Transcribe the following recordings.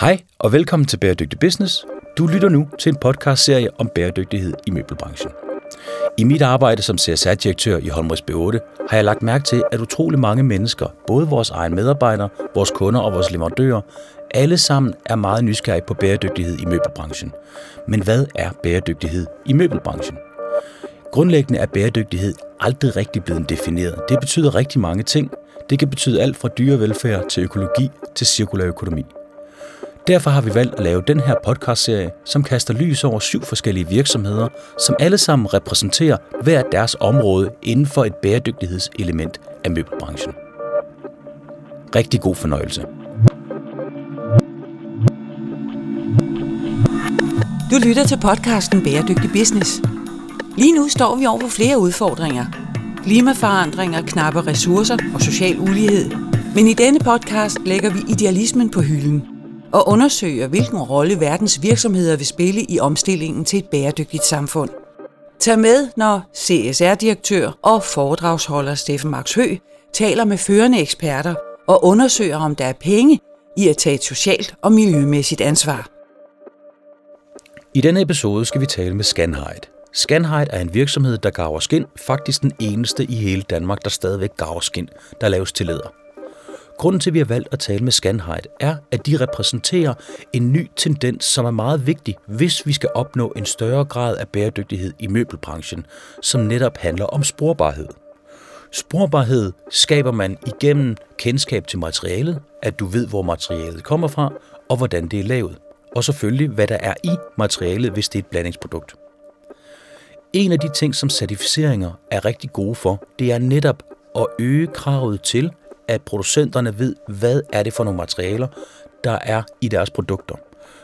Hej og velkommen til Bæredygtig Business. Du lytter nu til en podcastserie om bæredygtighed i møbelbranchen. I mit arbejde som CSR-direktør i Holmrids B8 har jeg lagt mærke til, at utrolig mange mennesker, både vores egne medarbejdere, vores kunder og vores leverandører, alle sammen er meget nysgerrige på bæredygtighed i møbelbranchen. Men hvad er bæredygtighed i møbelbranchen? Grundlæggende er bæredygtighed aldrig rigtig blevet defineret. Det betyder rigtig mange ting. Det kan betyde alt fra dyrevelfærd til økologi til cirkulær økonomi. Derfor har vi valgt at lave den her podcastserie, som kaster lys over syv forskellige virksomheder, som alle sammen repræsenterer hver deres område inden for et bæredygtighedselement af møbelbranchen. Rigtig god fornøjelse. Du lytter til podcasten Bæredygtig Business. Lige nu står vi over for flere udfordringer. Klimaforandringer, knappe ressourcer og social ulighed. Men i denne podcast lægger vi idealismen på hylden og undersøger, hvilken rolle verdens virksomheder vil spille i omstillingen til et bæredygtigt samfund. Tag med, når CSR-direktør og foredragsholder Steffen Max Hø taler med førende eksperter og undersøger, om der er penge i at tage et socialt og miljømæssigt ansvar. I denne episode skal vi tale med Scanhide. Scanhide er en virksomhed, der graver skin, faktisk den eneste i hele Danmark, der stadigvæk graver skin, der laves til læder. Grunden til, at vi har valgt at tale med Scanhide, er, at de repræsenterer en ny tendens, som er meget vigtig, hvis vi skal opnå en større grad af bæredygtighed i møbelbranchen, som netop handler om sporbarhed. Sporbarhed skaber man igennem kendskab til materialet, at du ved, hvor materialet kommer fra, og hvordan det er lavet. Og selvfølgelig, hvad der er i materialet, hvis det er et blandingsprodukt. En af de ting, som certificeringer er rigtig gode for, det er netop at øge kravet til, at producenterne ved, hvad er det for nogle materialer, der er i deres produkter.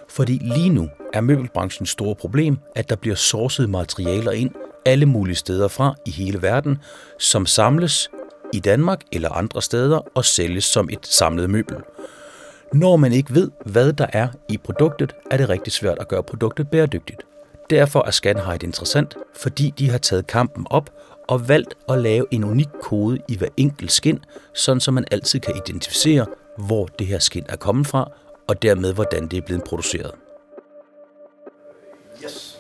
Fordi lige nu er møbelbranchens store problem, at der bliver sourcet materialer ind alle mulige steder fra i hele verden, som samles i Danmark eller andre steder og sælges som et samlet møbel. Når man ikke ved, hvad der er i produktet, er det rigtig svært at gøre produktet bæredygtigt. Derfor er Scanhide interessant, fordi de har taget kampen op og valgt at lave en unik kode i hver enkelt skin, sådan så man altid kan identificere, hvor det her skin er kommet fra, og dermed hvordan det er blevet produceret. Yes.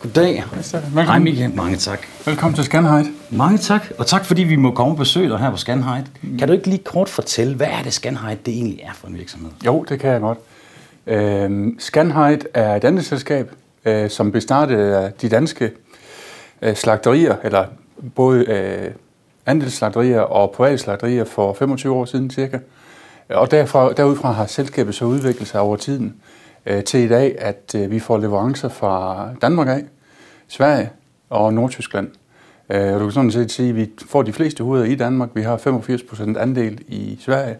Goddag. Velkommen. Hej Michael. Mange tak. Velkommen til Scanhide. Mange tak, og tak fordi vi må komme og besøge dig her på Scanhide. Kan du ikke lige kort fortælle, hvad er det Scanhide det egentlig er for en virksomhed? Jo, det kan jeg godt. Øhm, Scanhide er et andet selskab, øh, som blev startet af de danske øh, slagterier, eller både øh, andelsslagterier og private slagterier for 25 år siden cirka. Og derfra, derudfra har selskabet så udviklet sig over tiden øh, til i dag, at øh, vi får leverancer fra Danmark af, Sverige og Nordtyskland. Øh, og du kan sådan set sige, at vi får de fleste hoveder i Danmark. Vi har 85% andel i Sverige,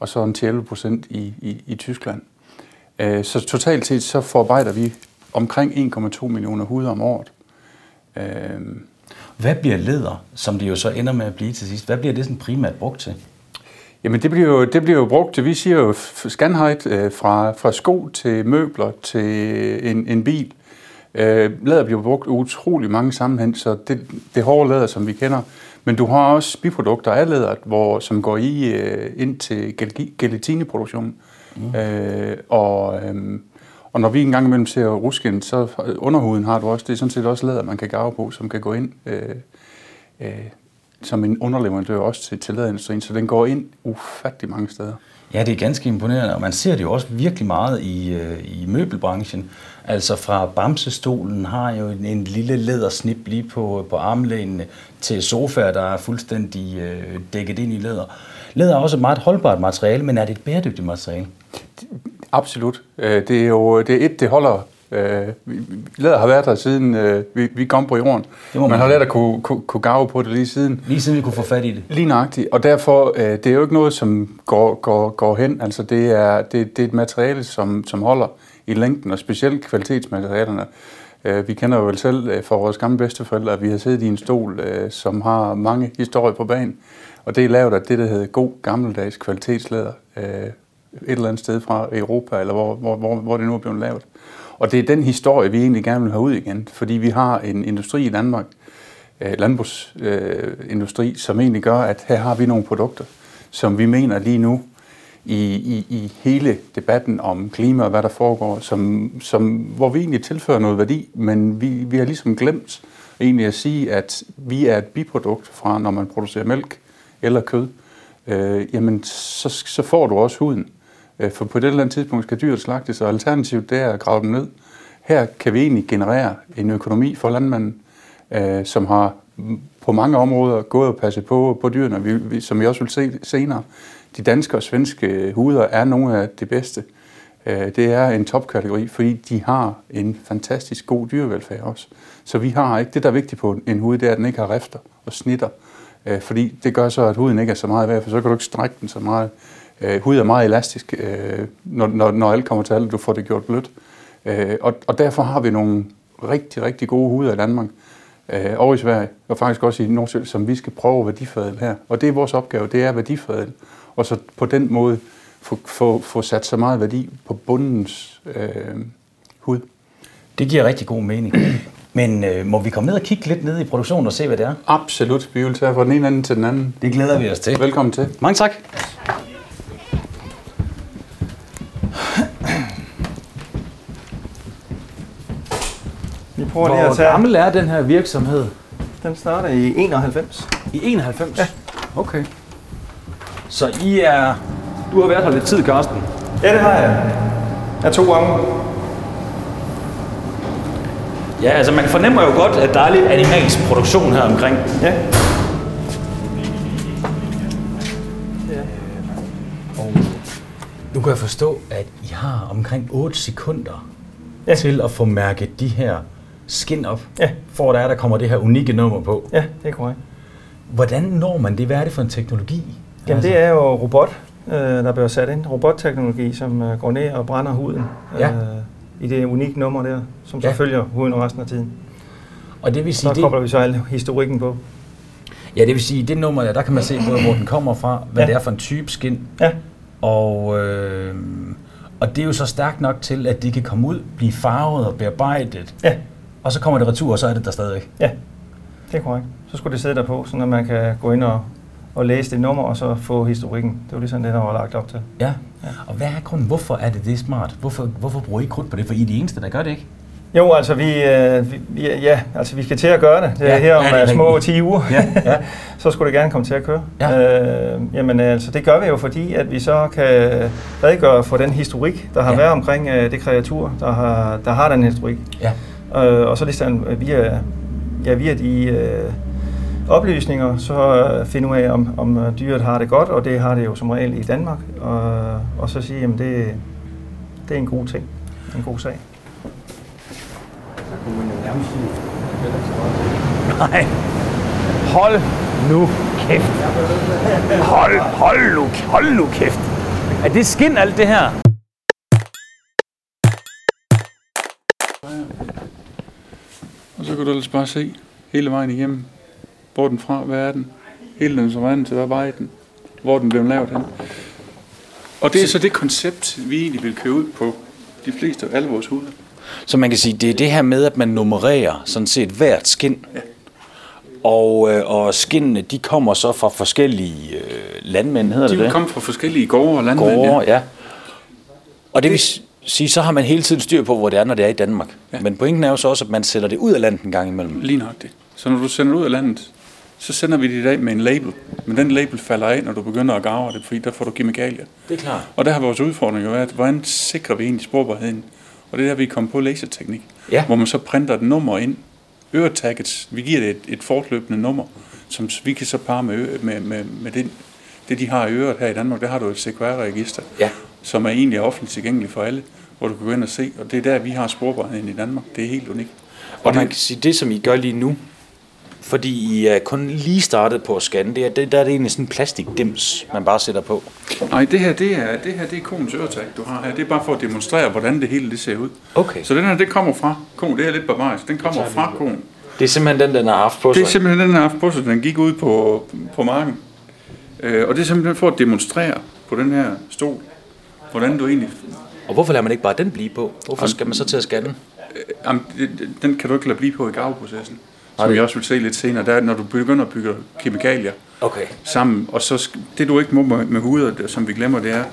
og så en 11% i, i, i Tyskland. Øh, så totalt set så forarbejder vi omkring 1,2 millioner huder om året. Øh, hvad bliver læder, som det jo så ender med at blive til sidst? Hvad bliver det sådan primært brugt til? Jamen det bliver jo, det bliver jo brugt til, vi siger jo Scanhide øh, fra, fra sko til møbler til en, en bil. Øh, læder bliver brugt utrolig mange sammenhæng, så det, det hårde læder, som vi kender. Men du har også biprodukter af læder, hvor, som går i øh, ind til gelatineproduktion. Mm. Øh, og, øh, og når vi engang imellem ser rusken, så underhuden har du også, det er sådan set også læder, man kan gave på, som kan gå ind øh, øh, som en underleverandør også til, til læderindustrien, så den går ind ufattelig mange steder. Ja, det er ganske imponerende, og man ser det jo også virkelig meget i, øh, i møbelbranchen. Altså fra Bamsestolen har jo en, en lille lædersnip lige på, på armlænene til sofaer, der er fuldstændig øh, dækket ind i læder. Læder er også et meget holdbart materiale, men er det et bæredygtigt materiale? Absolut. Øh, det er jo det er et, det holder Øh, læder har været der siden øh, vi, vi kom på jorden. Det man, man har lært at kunne, kunne, kunne gave på det lige siden. Lige siden vi kunne få fat i det. Lige nøjagtigt. Og derfor, øh, det er jo ikke noget, som går, går, går hen. Altså det er, det, det er et materiale, som, som holder i længden, og specielt kvalitetsmaterialerne. Øh, vi kender jo vel selv fra vores gamle bedsteforældre, at vi har siddet i en stol, øh, som har mange historier på banen. Og det er lavet af det, der hedder god gammeldags kvalitetslæder. Øh, et eller andet sted fra Europa, eller hvor, hvor, hvor, hvor det nu er blevet lavet. Og det er den historie, vi egentlig gerne vil have ud igen, fordi vi har en industri i Danmark, øh, landbrugsindustri, som egentlig gør, at her har vi nogle produkter, som vi mener lige nu i, i, i hele debatten om klima og hvad der foregår, som, som, hvor vi egentlig tilfører noget værdi, men vi, vi har ligesom glemt egentlig at sige, at vi er et biprodukt fra, når man producerer mælk eller kød, øh, jamen så, så får du også huden. Øh, for på et eller andet tidspunkt skal dyret slagtes, og alternativet det er at grave dem ned. Her kan vi egentlig generere en økonomi for landmanden, øh, som har på mange områder gået og passet på, på dyrene, vi, vi, som vi også vil se senere. De danske og svenske huder er nogle af de bedste. Øh, det er en topkategori, fordi de har en fantastisk god dyrevelfærd også. Så vi har ikke, det der er vigtigt på en hud, det er, at den ikke har rifter og snitter. Øh, fordi det gør så, at huden ikke er så meget værd, for så kan du ikke strække den så meget. Øh, hud er meget elastisk, når, når, når alt kommer til alt, du får det gjort blødt. Og, og derfor har vi nogle rigtig, rigtig gode huder i Danmark øh, og i Sverige, og faktisk også i Nordsjø, som vi skal prøve at værdifadle her. Og det er vores opgave, det er værdifadle, og så på den måde få, få, få sat så meget værdi på bundens øh, hud. Det giver rigtig god mening. Men øh, må vi komme ned og kigge lidt ned i produktionen og se, hvad det er? Absolut. Vi vil tage fra den ene ende til den anden. Det glæder vi os til. Velkommen til. Mange tak. Prøver Hvor lige at tage... gammel er den her virksomhed? Den starter i 91. I 91? Ja. Okay. Så I er... Du har været her lidt tid, Karsten. Ja, det har jeg. Jeg to gange. Ja, altså man fornemmer jo godt, at der er lidt animalsk produktion her omkring. Ja. Og nu kan jeg forstå, at I har omkring 8 sekunder ja. til at få mærket de her skin op, ja. for der er, der kommer det her unikke nummer på. Ja, det er korrekt. Hvordan når man det? Hvad er det for en teknologi? Jamen altså. det er jo robot, øh, der bliver sat ind. Robotteknologi, som øh, går ned og brænder huden ja. øh, i det unikke nummer der, som så ja. følger huden resten af tiden. Og det vil sige, så det... kobler vi så al historikken på. Ja, det vil sige, det nummer der, der kan man se både, hvor den kommer fra, hvad ja. det er for en type skin. Ja. Og, øh, og det er jo så stærkt nok til, at de kan komme ud, blive farvet og bearbejdet. Ja. Og så kommer det retur, og så er det der stadigvæk. Ja, det er korrekt. Så skulle det sidde der på, så man kan gå ind og, og læse det nummer, og så få historikken. Det var ligesom det, der var lagt op til. Ja. ja. Og hvad er grunden? Hvorfor er det det smart? Hvorfor, hvorfor bruger I krudt på det? For I er de eneste, der gør det, ikke? Jo, altså vi, øh, vi, ja, altså vi skal til at gøre det. Det er ja, her om ja, er små 10 uger. Ja, ja. så skulle det gerne komme til at køre. Ja. Øh, jamen altså det gør vi jo, fordi at vi så kan redegøre for den historik, der har ja. været omkring øh, det kreatur, der har, der har den historik. Ja. Øh, og så ligesom via, ja, via de øh, oplysninger, så øh, finde ud af, om, om øh, dyret har det godt, og det har det jo som regel i Danmark. Og, og så sige, at det, det er en god ting, en god sag. Nej. Hold nu kæft. Hold, hold nu, hold nu kæft. Er det skin alt det her? Kan du ellers bare se hele vejen igennem, hvor den fra, hvad er den, hele den som til, hvad vej den, hvor den blev lavet hen. Og det er så det koncept, vi egentlig vil køre ud på de fleste af alle vores huder. Så man kan sige, det er det her med, at man nummererer sådan set hvert skin. Ja. Og, øh, og skinnene, de kommer så fra forskellige øh, landmænd, hedder de det det? De kommer fra forskellige gårde og landmænd, gårde, ja. ja. Og det vil sige, så har man hele tiden styr på, hvor det er, når det er i Danmark. Ja. Men pointen er jo så også, at man sætter det ud af landet en gang imellem. Lige nok det. Så når du sender det ud af landet, så sender vi det i dag med en label. Men den label falder af, når du begynder at garve det, fordi der får du kemikalier. Det er klart. Og der har vores udfordring jo været, hvordan sikrer vi egentlig sporbarheden? Og det er der, vi kommer på laserteknik, ja. hvor man så printer et nummer ind, øretagget, vi giver det et, et fortløbende nummer, som vi kan så parre med, med, med, med det, det, de har i øret her i Danmark. Der har du et CQR-register, ja. Som er egentlig offentligt tilgængeligt for alle, hvor du kan gå ind og se, og det er der, vi har sporbarheden i Danmark. Det er helt unikt. Og, og man det, kan sige, det som I gør lige nu, fordi I er kun lige startet på at scanne, det er, det, der er det egentlig sådan en plastikdims, man bare sætter på. Nej, det her, det er, det her det er konens øretag, du har her. Det er bare for at demonstrere, hvordan det hele det ser ud. Okay. Så den her, det kommer fra kon. Det er lidt barbarisk. Den kommer fra kon. Det er simpelthen den, den har haft på sig? Det er simpelthen den, den har haft på sig. Den gik ud på, på marken. Øh, og det er simpelthen for at demonstrere på den her stol, hvordan du egentlig... Og hvorfor lader man ikke bare den blive på? Hvorfor skal man så til at scanne den? Øh, den kan du ikke lade blive på i gaveprocessen som vi også vil se lidt senere, der er, når du begynder at bygge kemikalier okay. sammen, og så det du ikke må med, huder, som vi glemmer, det er,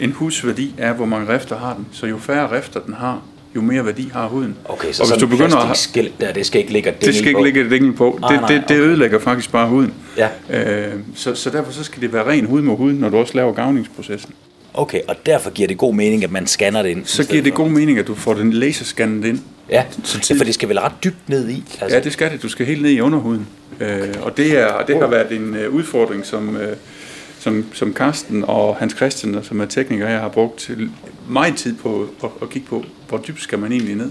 en husværdi er, hvor mange rifter har den. Så jo færre rifter den har, jo mere værdi har huden. Okay, så og hvis du begynder at have, der, det skal ikke ligge et Det skal ikke ligge et dingel på. Ah, det, nej, det, det okay. ødelægger faktisk bare huden. Ja. Øh, så, så derfor så skal det være ren hud mod hud, når du også laver gavningsprocessen. Okay, og derfor giver det god mening, at man scanner det ind? Så giver det god mening, at du får den laserscannet ind. Ja, så for det skal vel ret dybt ned i? Altså. Ja, det skal det. Du skal helt ned i underhuden. Øh, og det, er, det har været en uh, udfordring, som, uh, som, som Karsten og Hans Christian, som er tekniker jeg har brugt meget tid på at, at kigge på, hvor dybt skal man egentlig ned.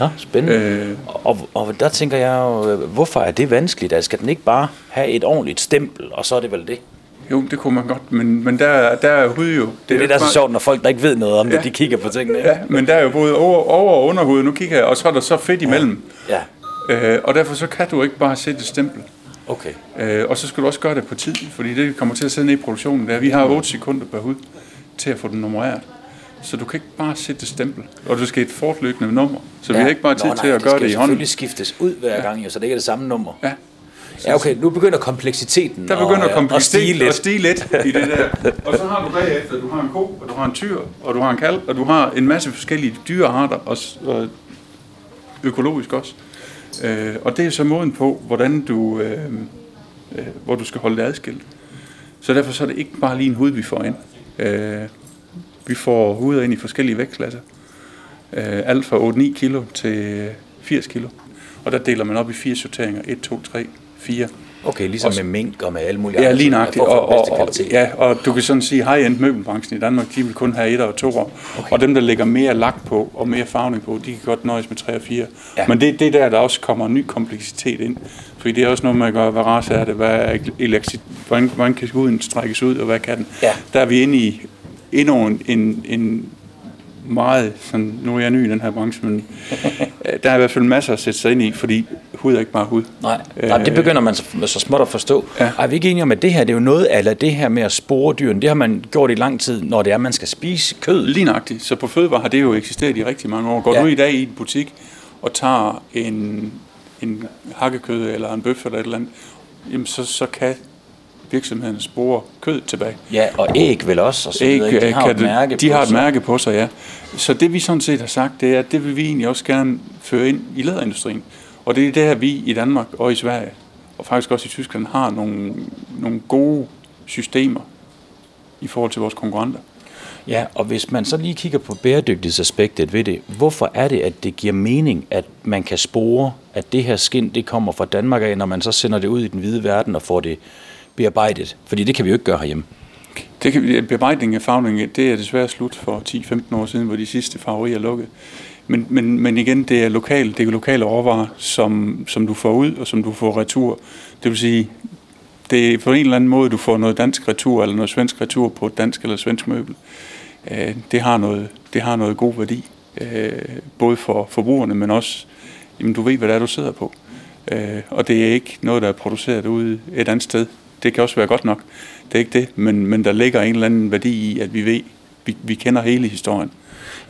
Ja, spændende. Øh, og, og der tænker jeg jo, hvorfor er det vanskeligt? Altså, skal den ikke bare have et ordentligt stempel, og så er det vel det? Jo, det kunne man godt, men, men der, der er hud jo... Det, det er det, der er så sjovt, når folk, der ikke ved noget om ja, det, de kigger på tingene. Ja, men der er jo både over, over og underhud, nu kigger jeg, og så er der så fedt imellem. Ja. Øh, og derfor så kan du ikke bare sætte et stempel. Okay. Øh, og så skal du også gøre det på tid, fordi det kommer til at sidde ned i produktionen. Der. Vi har 8 sekunder per hud til at få den nummereret. Så du kan ikke bare sætte et stempel, og du skal et fortløbende nummer. Så ja. vi har ikke bare tid Nå, nej, til at gøre det i hånden. det skal selvfølgelig skiftes ud hver gang, jo, så det ikke er det samme nummer. Ja. Ja, okay, nu begynder kompleksiteten Der begynder og, kompleksiteten at stige lidt. lidt i det der. Og så har du bagefter, du har en ko, og du har en tyr, og du har en kalv, og du har en masse forskellige dyrearter, og, og økologisk også. Øh, og det er så måden på, hvordan du, øh, øh, hvor du skal holde det adskilt. Så derfor så er det ikke bare lige en hud, vi får ind. Øh, vi får huder ind i forskellige vægtklasser. Øh, alt fra 8-9 kilo til 80 kilo. Og der deler man op i fire sorteringer. 1, 2, 3, 4. Okay, ligesom Også, med mink og med alle mulige Ja, lige nøjagtigt. Og, og, og, ja, og du kan sådan sige, high-end møbelbranchen i Danmark, de vil kun have et og to år. Okay. Og dem, der lægger mere lak på og mere farvning på, de kan godt nøjes med 3 og 4. Ja. Men det, det er der, der også kommer en ny kompleksitet ind. Fordi det er også noget med at gøre, hvad race er det, hvad er elektrik, hvordan, hvordan kan huden strækkes ud, og hvad kan den. Ja. Der er vi inde i endnu en, en, en meget, sådan, nu er jeg ny i den her branche, men der er i hvert fald masser at sætte sig ind i, fordi hud er ikke bare hud. Nej, Nej det begynder man så, så småt at forstå. Ja. Er vi ikke enige om, at det her, det er jo noget af det her med at spore dyrene, det har man gjort i lang tid, når det er, at man skal spise kød. Lige nøjagtigt. Så på fødevare har det jo eksisteret i rigtig mange år. Går ja. du i dag i en butik og tager en, en hakkekød eller en bøf eller et eller andet, jamen så, så kan virksomheden spore kød tilbage. Ja, og æg vel også, og så æg, videre. De har et mærke de på har et mærke på sig, ja. Så det vi sådan set har sagt, det er, at det vil vi egentlig også gerne føre ind i læderindustrien. Og det er der, vi i Danmark og i Sverige, og faktisk også i Tyskland, har nogle, nogle gode systemer i forhold til vores konkurrenter. Ja, og hvis man så lige kigger på bæredygtighedsaspektet ved det, hvorfor er det, at det giver mening, at man kan spore, at det her skin, det kommer fra Danmark af, når man så sender det ud i den hvide verden og får det bearbejdet? Fordi det kan vi jo ikke gøre herhjemme. Det kan, bearbejdning af farvning, det er desværre slut for 10-15 år siden, hvor de sidste farverier er lukket. Men, men, men igen, det er lokal, det er lokale råvarer, som, som du får ud, og som du får retur. Det vil sige, det er på en eller anden måde, du får noget dansk retur, eller noget svensk retur på et dansk eller svensk møbel. Øh, det har noget, det har noget god værdi, øh, både for forbrugerne, men også, jamen du ved, hvad det er, du sidder på. Øh, og det er ikke noget, der er produceret ude et andet sted det kan også være godt nok. Det er ikke det, men, men der ligger en eller anden værdi i, at vi ved, vi, vi kender hele historien.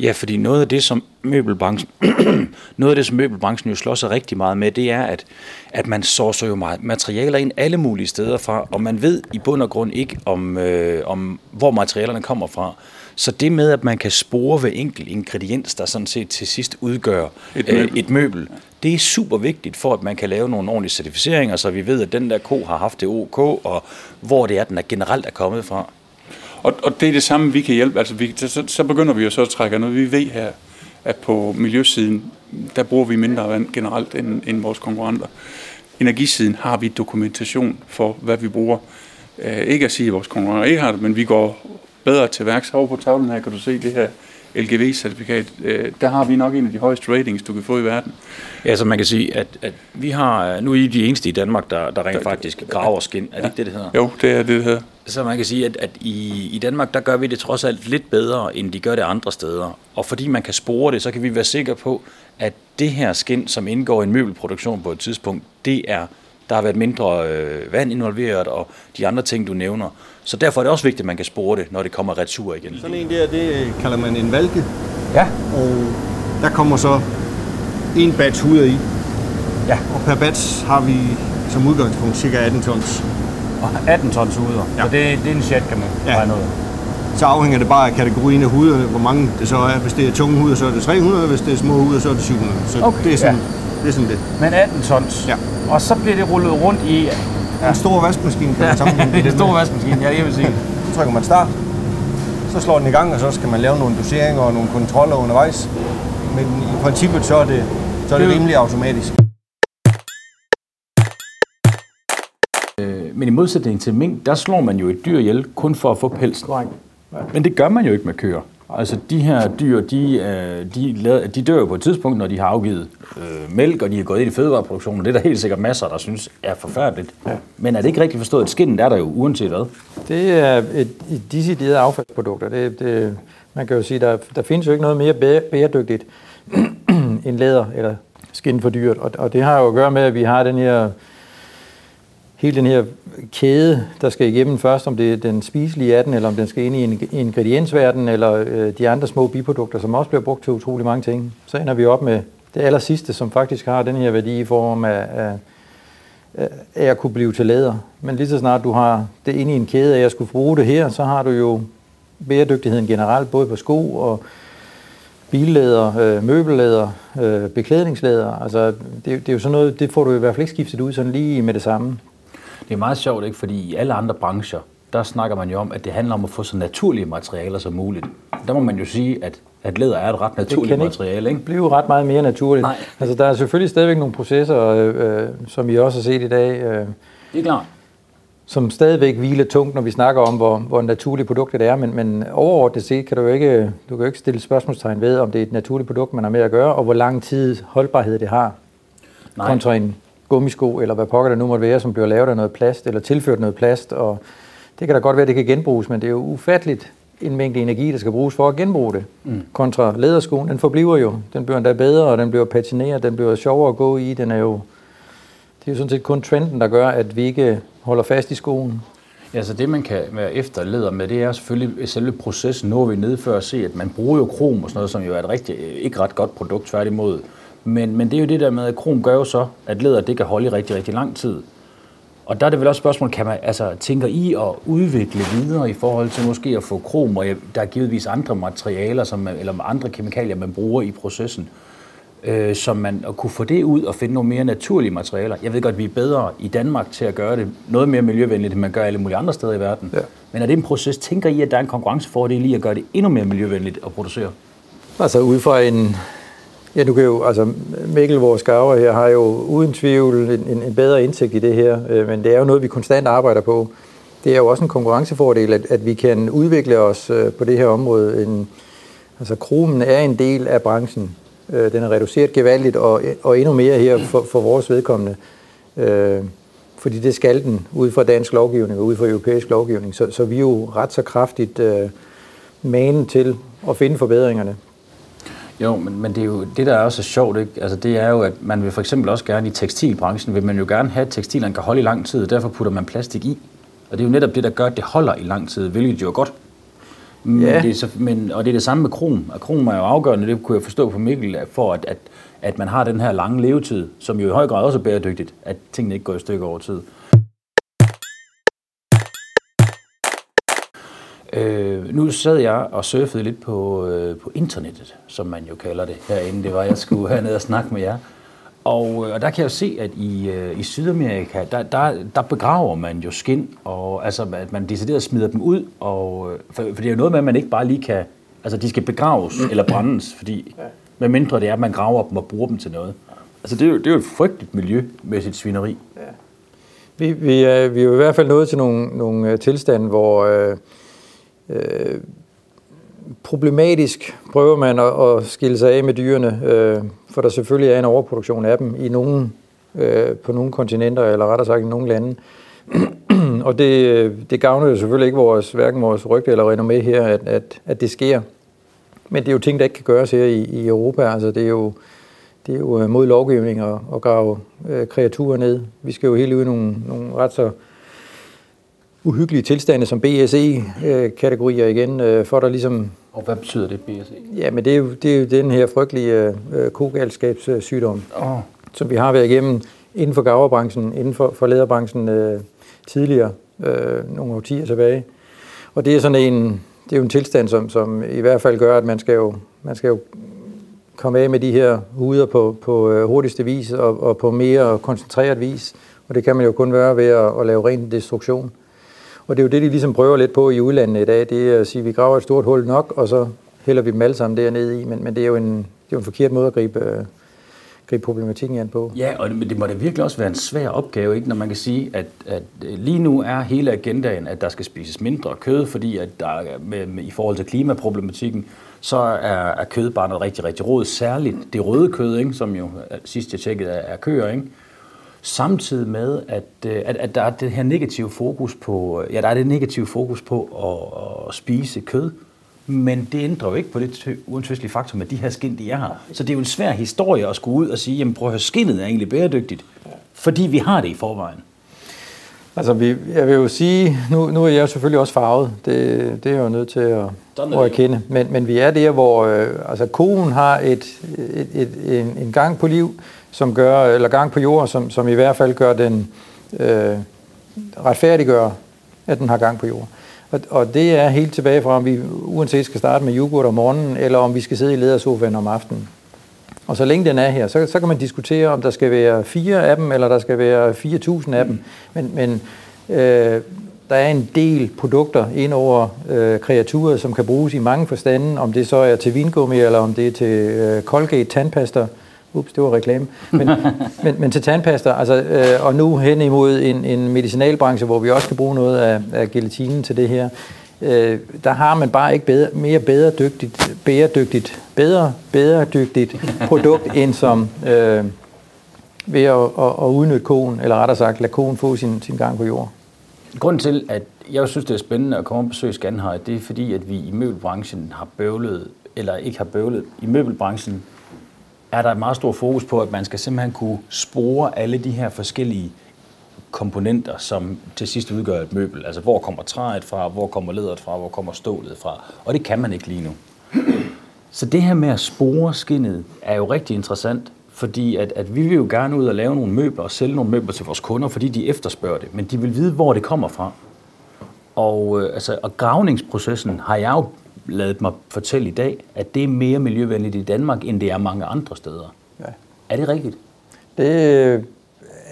Ja, fordi noget af det, som møbelbranchen, noget af det, som møbelbranchen jo slår sig rigtig meget med, det er, at, at man sourcer jo meget materialer ind alle mulige steder fra, og man ved i bund og grund ikke, om, øh, om hvor materialerne kommer fra. Så det med, at man kan spore ved enkelt ingrediens, der sådan set til sidst udgør et møbel, øh, et møbel det er super vigtigt for, at man kan lave nogle ordentlige certificeringer, så vi ved, at den der ko har haft det OK, og hvor det er, den er generelt er kommet fra. Og, og det er det samme, vi kan hjælpe. Altså, vi, så, så begynder vi jo så at trække noget. Vi ved her, at på miljøsiden, der bruger vi mindre vand generelt end, end vores konkurrenter. Energisiden har vi dokumentation for, hvad vi bruger. Uh, ikke at sige, at vores konkurrenter ikke har det, men vi går bedre til værks. Over på tavlen her kan du se det her LGV-certifikat, øh, der har vi nok en af de højeste ratings, du kan få i verden. Ja, så man kan sige, at, at vi har, nu er I de eneste i Danmark, der, der rent faktisk graver skin. Er det ja. ikke det, det hedder? Jo, det er det, det hedder. Så man kan sige, at, at i, i Danmark, der gør vi det trods alt lidt bedre, end de gør det andre steder. Og fordi man kan spore det, så kan vi være sikre på, at det her skin, som indgår i en møbelproduktion på et tidspunkt, det er der har været mindre øh, vand involveret, og de andre ting, du nævner. Så derfor er det også vigtigt, at man kan spore det, når det kommer retur igen. Sådan en der, det kalder man en valke. Ja. Og der kommer så en batch huder i. Ja. Og per batch har vi som udgangspunkt cirka 18 tons. Og 18 tons huder. Ja. Så det, det er en chat, kan man ja. regne ud. så afhænger det bare af kategorien af huderne, hvor mange det så er. Hvis det er tunge huder, så er det 300, hvis det er små huder, så er det 700. Så Okay, det, er sådan, ja. det er sådan det. Men 18 tons. Ja. Og så bliver det rullet rundt i Ja. En stor vaskemaskine kan man sammenligne det store med. vaskemaskine. Ja, det vil sige. Så trykker man start, så slår den i gang, og så skal man lave nogle doseringer og nogle kontroller undervejs. Men i princippet så er det, så er det Det rimelig automatisk. Øh, Men i modsætning til mink, der slår man jo et dyr ihjel kun for at få pelsen. Men det gør man jo ikke med køer. Altså de her dyr, de, øh, de, de dør jo på et tidspunkt, når de har afgivet øh, mælk, og de er gået ind i fødevareproduktionen. Det er der helt sikkert masser, der synes er forfærdeligt. Ja. Men er det ikke rigtigt forstået, at skinnen er der jo uanset hvad? Det er et, et decideret affaldsprodukter. Det, det, man kan jo sige, der, der findes jo ikke noget mere bæ- bæredygtigt end læder eller skin for dyret. Og, og det har jo at gøre med, at vi har den her hele den her kæde, der skal igennem først, om det er den spiselige af den, eller om den skal ind i en ingrediensverden, eller øh, de andre små biprodukter, som også bliver brugt til utrolig mange ting. Så ender vi op med det aller sidste, som faktisk har den her værdi i form af, af, af at kunne blive til læder. Men lige så snart du har det inde i en kæde at jeg skulle bruge det her, så har du jo bæredygtigheden generelt, både på sko og billæder, øh, møbellæder, øh, beklædningslæder. Altså, det, det er jo sådan noget, det får du i hvert fald ikke skiftet ud sådan lige med det samme. Det er meget sjovt, ikke? fordi i alle andre brancher, der snakker man jo om, at det handler om at få så naturlige materialer som muligt. Der må man jo sige, at, at læder er et ret naturligt kan ikke materiale. Ikke? blive ret meget mere naturligt. Nej. Altså, der er selvfølgelig stadigvæk nogle processer, øh, øh, som vi også har set i dag, øh, Det er klart. som stadigvæk hviler tungt, når vi snakker om, hvor, hvor naturligt produktet er, men, men overordnet set kan du jo ikke, du kan jo ikke stille spørgsmålstegn ved, om det er et naturligt produkt, man har med at gøre, og hvor lang tid holdbarhed det har, Nej. kontra en gummisko, eller hvad pokker det nu måtte være, som bliver lavet af noget plast, eller tilført noget plast, og det kan da godt være, at det kan genbruges, men det er jo ufatteligt en mængde energi, der skal bruges for at genbruge det. Mm. Kontra læderskoen, den forbliver jo. Den bliver endda bedre, og den bliver patineret, den bliver sjovere at gå i. Den er jo, det er jo sådan set kun trenden, der gør, at vi ikke holder fast i skoen. Ja, så det man kan være efterleder med, det er selvfølgelig selve processen. Nu er vi nede før at se, at man bruger jo krom og sådan noget, som jo er et rigtig, ikke ret godt produkt, tværtimod. Men, men det er jo det der med, at krom gør jo så, at læder det kan holde i rigtig, rigtig lang tid. Og der er det vel også spørgsmål, kan man, altså, tænker I at udvikle videre i forhold til måske at få krom, og der er givetvis andre materialer, som man, eller andre kemikalier, man bruger i processen, øh, som man at kunne få det ud og finde nogle mere naturlige materialer. Jeg ved godt, at vi er bedre i Danmark til at gøre det noget mere miljøvenligt, end man gør alle mulige andre steder i verden. Ja. Men er det en proces? Tænker I, at der er en konkurrencefordel i at gøre det endnu mere miljøvenligt at producere? Altså ud fra en... Ja, du kan jo, altså Mikkel, vores gaver her, har jo uden tvivl en, en, bedre indsigt i det her, øh, men det er jo noget, vi konstant arbejder på. Det er jo også en konkurrencefordel, at, at vi kan udvikle os øh, på det her område. En, altså kromen er en del af branchen. Øh, den er reduceret gevaldigt, og, og endnu mere her for, for vores vedkommende. Øh, fordi det skal den, ud fra dansk lovgivning og ud fra europæisk lovgivning. Så, så vi er jo ret så kraftigt øh, manen til at finde forbedringerne. Jo, men, men det er jo det, der er også sjovt, ikke? Altså, det er jo, at man vil for eksempel også gerne i tekstilbranchen, vil man jo gerne have, at tekstilerne kan holde i lang tid, og derfor putter man plastik i. Og det er jo netop det, der gør, at det holder i lang tid, hvilket jo er godt. Men Ja. det er så, men, og det er det samme med krom. Og krom er jo afgørende, det kunne jeg forstå på Mikkel, for at, at, at man har den her lange levetid, som jo i høj grad også er bæredygtigt, at tingene ikke går i stykker over tid. Øh, nu sad jeg og surfede lidt på, øh, på internettet, som man jo kalder det herinde. Det var, jeg skulle herned og snakke med jer. Og, øh, og der kan jeg jo se, at i, øh, i Sydamerika, der, der, der begraver man jo skind, og altså, at man decideret smider dem ud. Og, øh, for, for det er jo noget med, at man ikke bare lige kan... Altså, de skal begraves eller brændes, fordi med mindre det er, at man graver dem og bruger dem til noget. Altså, det er jo, det er jo et frygteligt miljømæssigt svineri. Ja. Vi, vi, er, vi er jo i hvert fald nået til nogle, nogle øh, tilstande, hvor øh, øh, problematisk prøver man at, at skille sig af med dyrene, øh, for der selvfølgelig er en overproduktion af dem i nogle, øh, på nogle kontinenter, eller rettere sagt i nogle lande. og det, øh, det gavner jo selvfølgelig ikke vores, hverken vores rygte eller renommé her, at, at, at det sker. Men det er jo ting, der ikke kan gøres her i, i Europa. Altså, det er jo, det er jo øh, mod lovgivning at, at grave øh, kreaturer ned. Vi skal jo helt ud i nogle, nogle ret så uhyggelige tilstande som BSE-kategorier igen, øh, for der ligesom... Og hvad betyder det, BSE? Ja, men det er jo, det er jo den her frygtelige øh, kogalskabssygdom, Oh. som vi har været igennem inden for gaverbranchen, inden for, for læderbranchen øh, tidligere, øh, nogle årtier tilbage. Og det er sådan en, det er jo en tilstand, som, som i hvert fald gør, at man skal jo, man skal jo komme af med de her huder på, på øh, hurtigste vis og, og på mere koncentreret vis. Og det kan man jo kun være ved at, at lave ren destruktion. Og det er jo det, de ligesom prøver lidt på i udlandet i dag, det er at sige, at vi graver et stort hul nok, og så hælder vi dem alle sammen dernede i. Men, men det er jo en, det er jo en forkert måde at gribe, øh, gribe problematikken an på. Ja, og det, det må da virkelig også være en svær opgave, ikke, når man kan sige, at, at lige nu er hele agendaen, at der skal spises mindre kød, fordi at der med, med, i forhold til klimaproblematikken, så er, er kød bare noget rigtig, rigtig råd. Særligt det røde kød, ikke, som jo øh, sidst jeg tjekkede er, er køer, ikke? Samtidig med, at, at, at der er det her negative fokus på, ja, der er det negative fokus på at, at spise kød, men det ændrer jo ikke på det uantvistelige faktum, at de her skin, de er her. Så det er jo en svær historie at skulle ud og sige, jamen prøv at høre, skinnet er egentlig bæredygtigt, fordi vi har det i forvejen. Altså, vi, jeg vil jo sige, nu, nu er jeg selvfølgelig også farvet. Det, det er jeg jo nødt til at, at erkende. Men, men vi er der, hvor øh, altså, konen har et, et, et, en, en gang på liv, som gør, eller gang på jorden, som, som i hvert fald gør den øh, retfærdiggør, at den har gang på jorden. Og, og det er helt tilbage fra, om vi uanset skal starte med yoghurt om morgenen, eller om vi skal sidde i ledersofaen om aftenen. Og så længe den er her, så, så kan man diskutere, om der skal være fire af dem, eller der skal være 4.000 af dem. Men, men øh, der er en del produkter ind over øh, kreaturer, som kan bruges i mange forstande, om det så er til vingummi, eller om det er til øh, Colgate tandpasta. Ups, det var reklame. Men, men, men til tandpasta, altså, øh, og nu hen imod en, en medicinalbranche, hvor vi også kan bruge noget af, af gelatinen til det her, øh, der har man bare ikke bedre, mere bæredygtigt, bæredygtigt, bedre, bæredygtigt produkt, end som øh, ved at, at, at udnytte koen, eller rettere sagt, lade koen få sin, sin gang på jord. Grunden til, at jeg synes, det er spændende at komme og besøge Scanhøj, det er fordi, at vi i møbelbranchen har bøvlet, eller ikke har bøvlet, i møbelbranchen er der et meget stor fokus på, at man skal simpelthen kunne spore alle de her forskellige komponenter, som til sidst udgør et møbel. Altså, hvor kommer træet fra, hvor kommer læderet fra, hvor kommer stålet fra. Og det kan man ikke lige nu. Så det her med at spore skinnet er jo rigtig interessant, fordi at, at vi vil jo gerne ud og lave nogle møbler og sælge nogle møbler til vores kunder, fordi de efterspørger det, men de vil vide, hvor det kommer fra. Og, øh, altså, og gravningsprocessen har jeg jo lavet mig fortælle i dag, at det er mere miljøvenligt i Danmark, end det er mange andre steder. Ja. Er det rigtigt? Det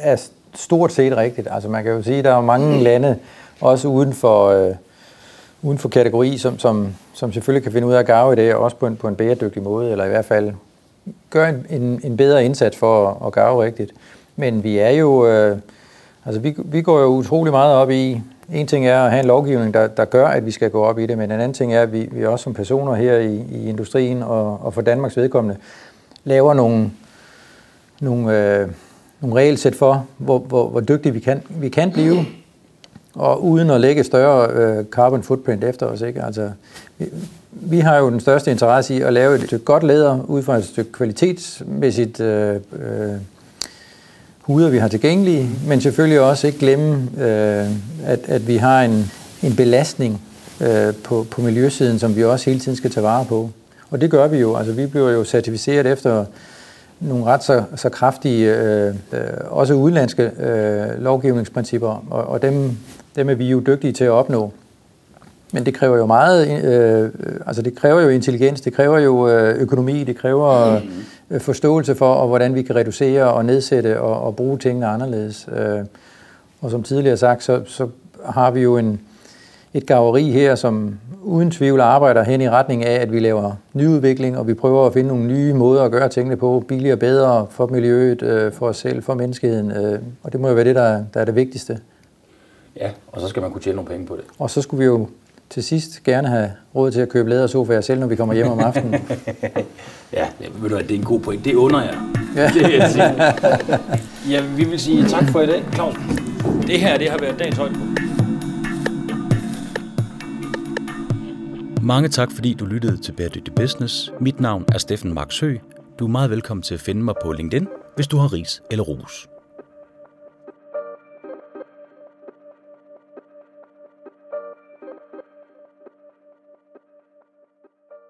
er stort set rigtigt. Altså man kan jo sige, at der er mange mm. lande, også uden for, øh, uden for kategori, som, som, som selvfølgelig kan finde ud af at gave i det, også på en, på en bæredygtig måde, eller i hvert fald gøre en, en, en bedre indsats for at, at gave rigtigt. Men vi er jo, øh, altså vi, vi går jo utrolig meget op i, en ting er at have en lovgivning, der, der gør, at vi skal gå op i det, men en anden ting er, at vi, vi også som personer her i, i industrien og, og for Danmarks vedkommende laver nogle, nogle, øh, nogle regelsæt for, hvor, hvor, hvor dygtige vi kan, vi kan blive, og uden at lægge større øh, carbon footprint efter os. Ikke? Altså, vi, vi har jo den største interesse i at lave et stykke godt læder ud fra et stykke kvalitetsmæssigt øh, øh, huder, vi har tilgængelige, men selvfølgelig også ikke glemme, øh, at, at vi har en, en belastning øh, på, på miljøsiden, som vi også hele tiden skal tage vare på. Og det gør vi jo. Altså, vi bliver jo certificeret efter nogle ret så, så kraftige, øh, øh, også udenlandske øh, lovgivningsprincipper, og, og dem, dem er vi jo dygtige til at opnå. Men det kræver jo meget, øh, øh altså det kræver jo intelligens, det kræver jo øh, økonomi, det kræver øh, forståelse for, og hvordan vi kan reducere og nedsætte og, og bruge tingene anderledes. Øh, og som tidligere sagt, så, så har vi jo en, et gaveri her, som uden tvivl arbejder hen i retning af, at vi laver nyudvikling, og vi prøver at finde nogle nye måder at gøre tingene på, billigere og bedre for miljøet, øh, for os selv, for menneskeheden. Øh, og det må jo være det, der, der er det vigtigste. Ja, og så skal man kunne tjene nogle penge på det. Og så skulle vi jo til sidst gerne have råd til at købe lædersofaer selv, når vi kommer hjem om aftenen. ja, ved du hvad, det er en god point. Det under jer. Ja. Det jeg ja, vi vil sige tak for i dag, Claus. Det her, det har været dagens højdepunkt. Mange tak, fordi du lyttede til Bæredygtig Business. Mit navn er Steffen Max Hø. Du er meget velkommen til at finde mig på LinkedIn, hvis du har ris eller ros.